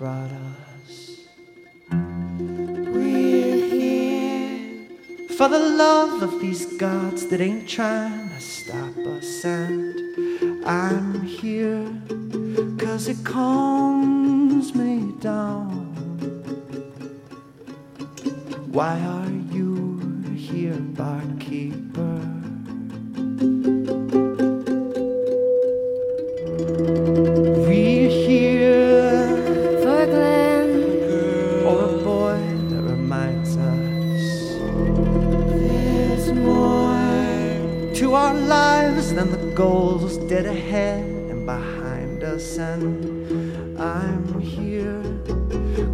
brought us. We're here for the love of these gods that ain't trying to stop us, and I'm here cause it calms me down. Why are you here, barkeeper? Our lives than the goals dead ahead and behind us. And I'm here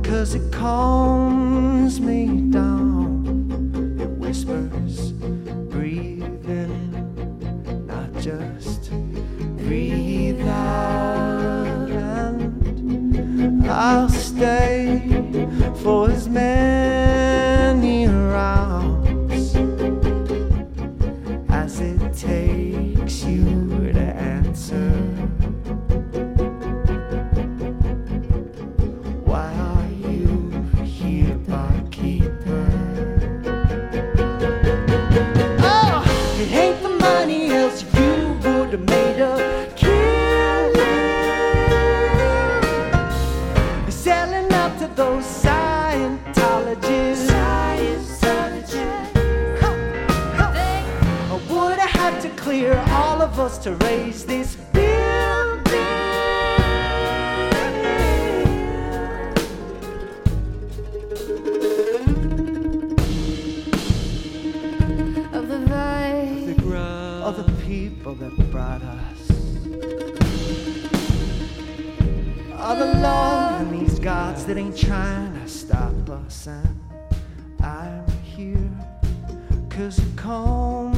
cause it calms me down. It whispers, breathe in, not just breathe out. And I'll stay takes you of us to raise this building. of the vibe. Of the people that brought us. All the love in these gods that ain't trying to stop us. And I'm here cause it calms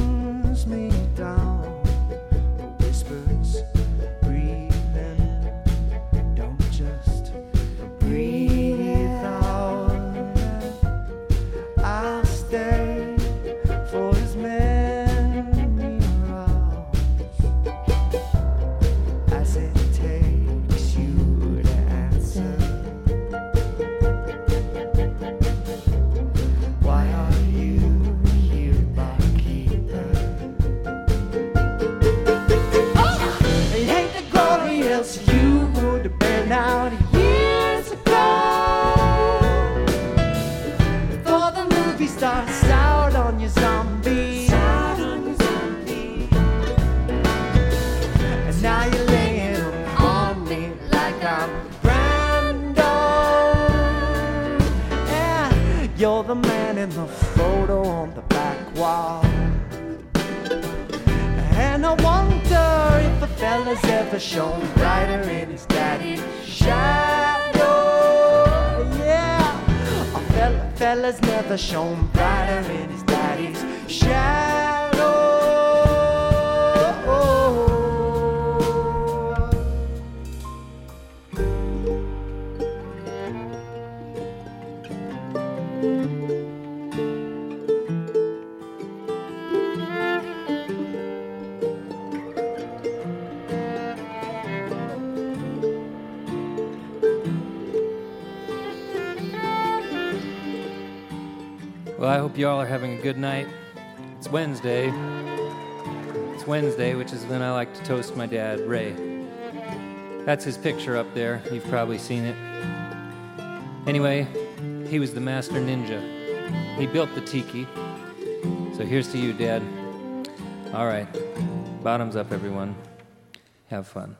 out on your zombie. And now you're laying on me like I'm Brando. Yeah, you're the man in the photo on the back wall. And I wonder if a fella's ever shown brighter in his daddy's shadow. Fella's never shown brighter in his daddy's shadow. Well, I hope you all are having a good night. It's Wednesday. It's Wednesday, which is when I like to toast my dad, Ray. That's his picture up there. You've probably seen it. Anyway, he was the master ninja. He built the tiki. So here's to you, Dad. All right. Bottoms up, everyone. Have fun.